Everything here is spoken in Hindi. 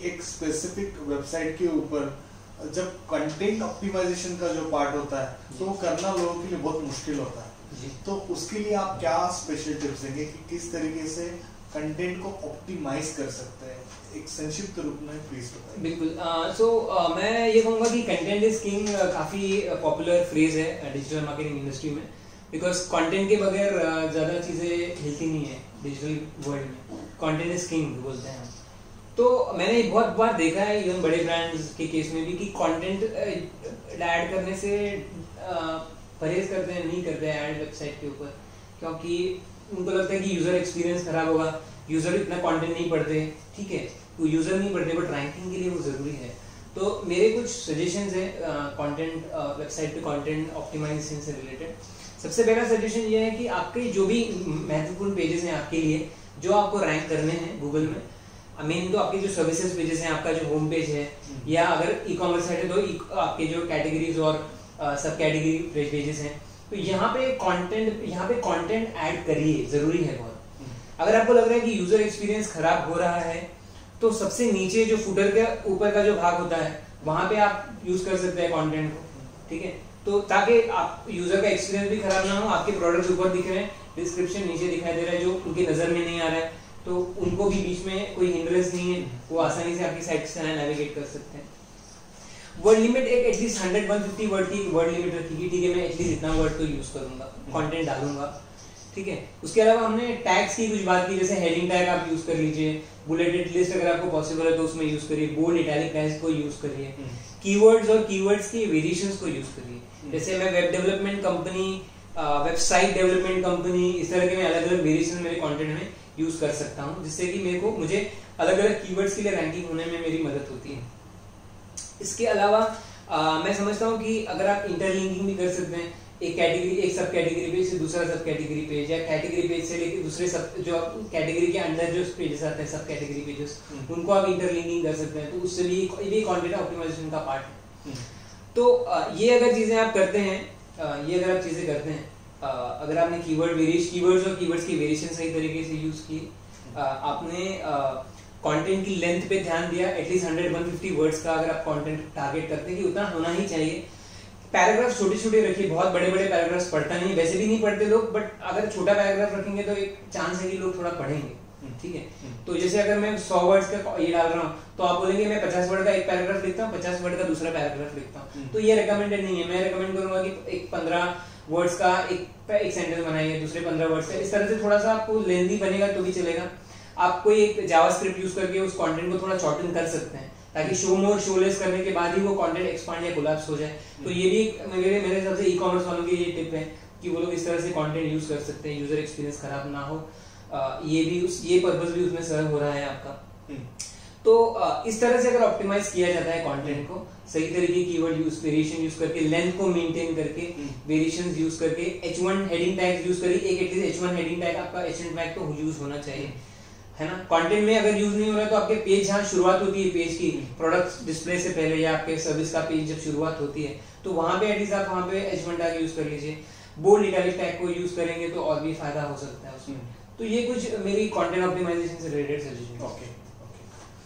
एक स्पेसिफिक वेबसाइट के ऊपर जब कंटेंट ऑप्टिमाइजेशन का जो पार्ट होता है तो वो करना लोगों के लिए बहुत मुश्किल होता है। तो उसके लिए आप क्या स्पेशल टिप्स देंगे कि किस तरीके से कंटेंट को ऑप्टिमाइज कर सकते हैं? एक संक्षिप्त रूप में प्लीज़ बताइए। बिल्कुल। सो uh, so, uh, मैं ये कहूँगा कि कंटेंट इज़ किंग काफ़ी पॉपुलर फ्रेज है डिजिटल मार्केटिंग इंडस्ट्री में बिकॉज़ कंटेंट के बगैर ज़्यादा चीज़ें हिलती नहीं है डिजिटल वर्ल्ड में। कंटेंट इज़ किंग बोलते हैं तो मैंने बहुत बार देखा है इवन बड़े ब्रांड्स के केस में भी कि कंटेंट ऐड करने से परहेज करते हैं, नहीं करते हैं ऐड वेबसाइट के ऊपर। क्योंकि उनको लगता है कि यूज़र एक्सपीरियंस खराब होगा। यूज़र इतना कंटेंट नहीं पढ़ते, ठीक है? तो यूज़र नहीं पढ़ते बट रैंकिंग के लिए वो ज़रूरी है। तो मेरे कुछ सजेशन हैं कंटेंट वेबसाइट पे कंटेंट ऑप्टिमाइजेशन से रिलेटेड सबसे पहला सजेशन ये है कि आपके जो भी महत्वपूर्ण पेजेस हैं आपके लिए, जो आपको रैंक करने हैं गूगल में मेन तो आपके जो सर्विसेज़ पेजेस हैं आपका जो होम पेज है हम्म। या अगर ई कॉमर्स साइट है तो e- आपके जो कैटेगरीज और सब कैटेगरी पेजेस हैं तो यहाँ पे कंटेंट यहाँ पे कंटेंट ऐड करिए ज़रूरी है बहुत हम्म। अगर आपको लग रहा है कि यूज़र एक्सपीरियंस खराब हो रहा है तो सबसे नीचे जो फुटर के ऊपर का जो भाग होता है वहाँ पे आप यूज़ कर सकते हैं कंटेंट को ठीक है तो ताकि आप यूज़र का एक्सपीरियंस भी खराब ना हो आपके प्रोडक्ट ऊपर दिख रहे हैं डिस्क्रिप्शन नीचे दिखाई दे रहा है जो उनकी नज़र में नहीं आ रहा है तो उनको भी बीच में कोई हिंड्रेंस नहीं है। वो आसानी से आपकी साइट से नेविगेट कर सकते हैं। वर्ड लिमिट एक at least hundred one fifty word की वर्ड लिमिट रखी ठीक है मैं एटलीस्ट इतना वर्ड तो यूज़ करूँगा कंटेंट डालूँगा। ठीक है? उसके अलावा हमने टैग्स की कुछ बात की जैसे हेडिंग टैग आप यूज़ कर लीजिए। बुलेटेड लिस्ट अगर आपको पॉसिबल है तो उसमें यूज़ करिए। बोल्ड इटैलिक टैग्स को यूज़ करिए। कीवर्ड्स और कीवर्ड्स की वेरिएशंस को यूज़ करिए। हम्म। जैसे मैं web development company website development company इस तरह के मैं अलग अलग वेरिएशन मेरे कंटेंट में यूज़ कर सकता हूँ जिससे कि मेरे को मुझे अलग अलग कीवर्ड्स के लिए रैंकिंग होने में मेरी मदद होती है। इसके अलावा आ, मैं समझता हूँ कि अगर आप इंटरलिंकिंग भी कर सकते हैं एक कैटेगरी एक सब कैटेगरी पेज से दूसरा सब कैटेगरी पेज या कैटेगरी पेज से लेकर दूसरे सब जो कैटेगरी के अंदर जो पेजेस आते हैं सब कैटेगरी पेजेस उनको आप इंटरलिंकिंग कर सकते हैं तो उससे भी ये कंटेंट ऑप्टिमाइजेशन का पार्ट है। हम्म। तो ये अगर चीज़ें आप करते हैं ये अगर आप चीज़ें करते हैं अगर आपने कीवर्ड वेरिएशन कीवर्ड्स और कीवर्ड्स की वेरिएशन सही तरीके से यूज़ की आपने कंटेंट की लेंथ पे ध्यान दिया एटलीस्ट 100 150 वर्ड्स का अगर आप कंटेंट टारगेट करते हैं कि उतना होना ही चाहिए पैराग्राफ छोटे छोटे रखिए, बहुत बड़े बड़े पैराग्राफ्स पढ़ता नहीं, वैसे भी नहीं पढ़ते लोग बट अगर छोटा पैराग्राफ रखेंगे तो एक चांस है कि लोग थोड़ा पढ़ेंगे। ठीक है? हम्म। तो जैसे अगर मैं सौ वर्ड्स का ये डाल रहा हूँ तो आप बोलेंगे मैं पचास वर्ड का एक पैराग्राफ लिखता हूँ पचास वर्ड का दूसरा पैराग्राफ लिखता हूँ। हम्म। तो ये रिकमेंडेड नहीं है। मैं रिकमेंड करूँगा कि एक पंद्रह वर्ड्स का एक एक सेंटेंस बनाइए दूसरे पंद्रह वर्ड्स का इस तरह से थोड़ा सा आपको लेंदी बनेगा तो भी चलेगा। आप कोई एक जावास्क्रिप्ट यूज़ करके उस कंटेंट को थोड़ा शॉर्टन कर सकते हैं ताकि शो मोर शो लेस करने के बाद ही वो कंटेंट एक्सपांड या कोलैप्स हो जाए। तो ये भी मेरे मेरे हिसाब से ई कॉमर्स वालों की ये टिप है कि वो लोग इस तरह से कंटेंट यूज़ कर सकते हैं यूज़र एक्सपीरियंस खराब ना हो। ये भी उस ये पर्पज भी उसमें सर्व हो रहा है आपका। हम्म। तो इस तरह से अगर ऑप्टिमाइज किया जाता है कंटेंट को सही तरीके की कीवर्ड यूज़ वेरिएशन यूज़ करके लेंथ को मेंटेन करके वेरिएशन हम्म। यूज़ करके H1 हेडिंग टैग्स यूज़ करके एक एटलीस्ट H1 हेडिंग टैग आपका H1 टैग तो यूज़ होना चाहिए। है ना? कंटेंट में अगर यूज़ नहीं हो रहा है तो आपके पेज जहाँ शुरुआत होती है पेज की प्रोडक्ट डिस्प्ले से पहले या आपके सर्विस का पेज जब शुरुआत होती है तो वहाँ पे एटलीस्ट आप वहाँ पे H1 टैग यूज़ कर लीजिए। बोल्ड इटैलिक टैग को यूज़ करेंगे तो और भी फ़ायदा हो सकता है उसमें। हम्म। तो ये कुछ मेरी कंटेंट ऑप्टिमाइजेशन से रिलेटेड सजेशन ओके